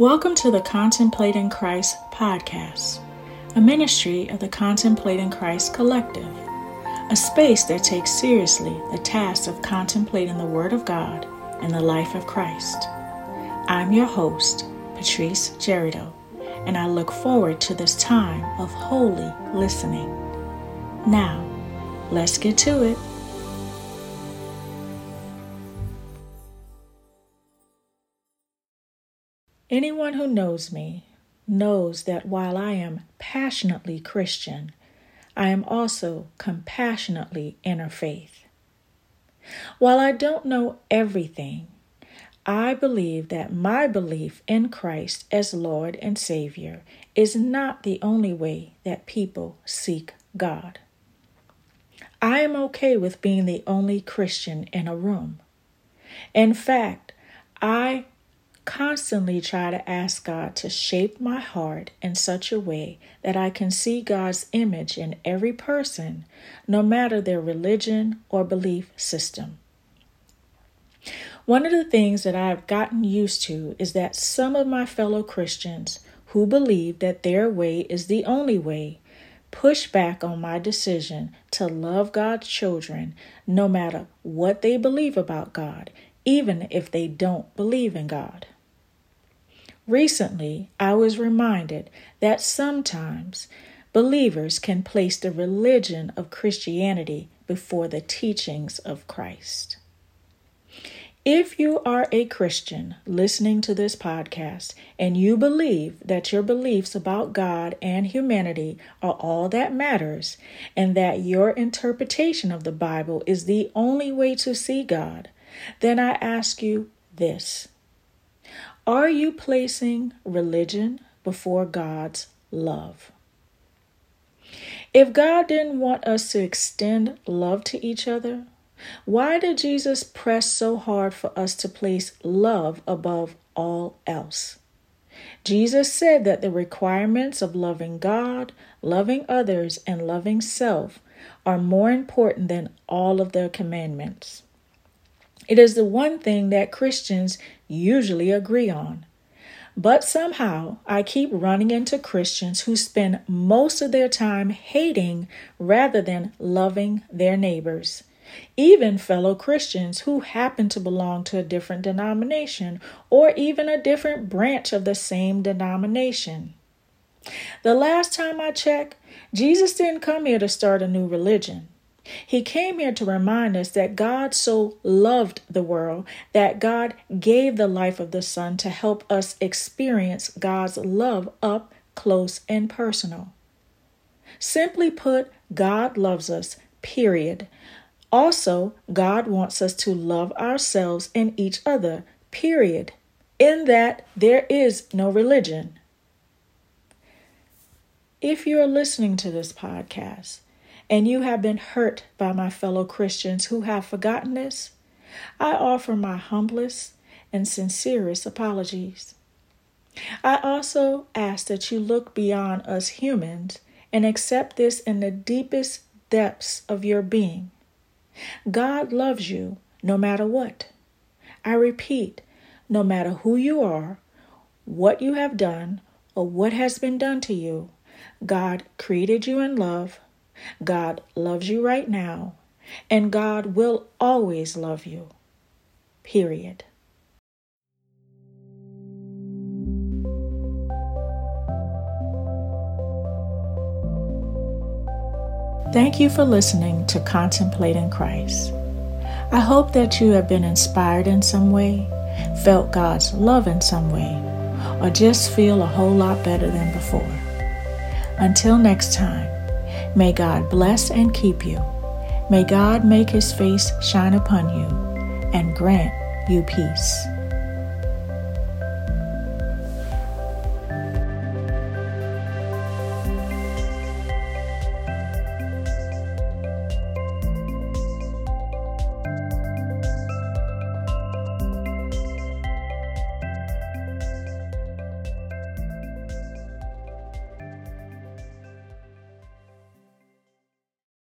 Welcome to the Contemplating Christ podcast, a ministry of the Contemplating Christ Collective, a space that takes seriously the task of contemplating the Word of God and the life of Christ. I'm your host, Patrice Jerido, and I look forward to this time of holy listening. Now, let's get to it. Anyone who knows me knows that while I am passionately Christian, I am also compassionately interfaith. While I don't know everything, I believe that my belief in Christ as Lord and Savior is not the only way that people seek God. I am okay with being the only Christian in a room. In fact, I constantly try to ask God to shape my heart in such a way that I can see God's image in every person, no matter their religion or belief system. One of the things that I've gotten used to is that some of my fellow Christians who believe that their way is the only way push back on my decision to love God's children no matter what they believe about God, even if they don't believe in God. Recently, I was reminded that sometimes believers can place the religion of Christianity before the teachings of Christ. If you are a Christian listening to this podcast and you believe that your beliefs about God and humanity are all that matters and that your interpretation of the Bible is the only way to see God, then I ask you this are you placing religion before God's love? If God didn't want us to extend love to each other, why did Jesus press so hard for us to place love above all else? Jesus said that the requirements of loving God, loving others, and loving self are more important than all of the commandments. It is the one thing that Christians usually agree on. But somehow I keep running into Christians who spend most of their time hating rather than loving their neighbors. Even fellow Christians who happen to belong to a different denomination or even a different branch of the same denomination. The last time I checked, Jesus didn't come here to start a new religion. He came here to remind us that God so loved the world that God gave the life of the Son to help us experience God's love up close and personal. Simply put, God loves us, period. Also, God wants us to love ourselves and each other, period. In that, there is no religion. If you're listening to this podcast, and you have been hurt by my fellow Christians who have forgotten this, I offer my humblest and sincerest apologies. I also ask that you look beyond us humans and accept this in the deepest depths of your being. God loves you no matter what. I repeat, no matter who you are, what you have done, or what has been done to you, God created you in love God loves you right now, and God will always love you. Period. Thank you for listening to Contemplating Christ. I hope that you have been inspired in some way, felt God's love in some way, or just feel a whole lot better than before. Until next time, May God bless and keep you. May God make his face shine upon you and grant you peace.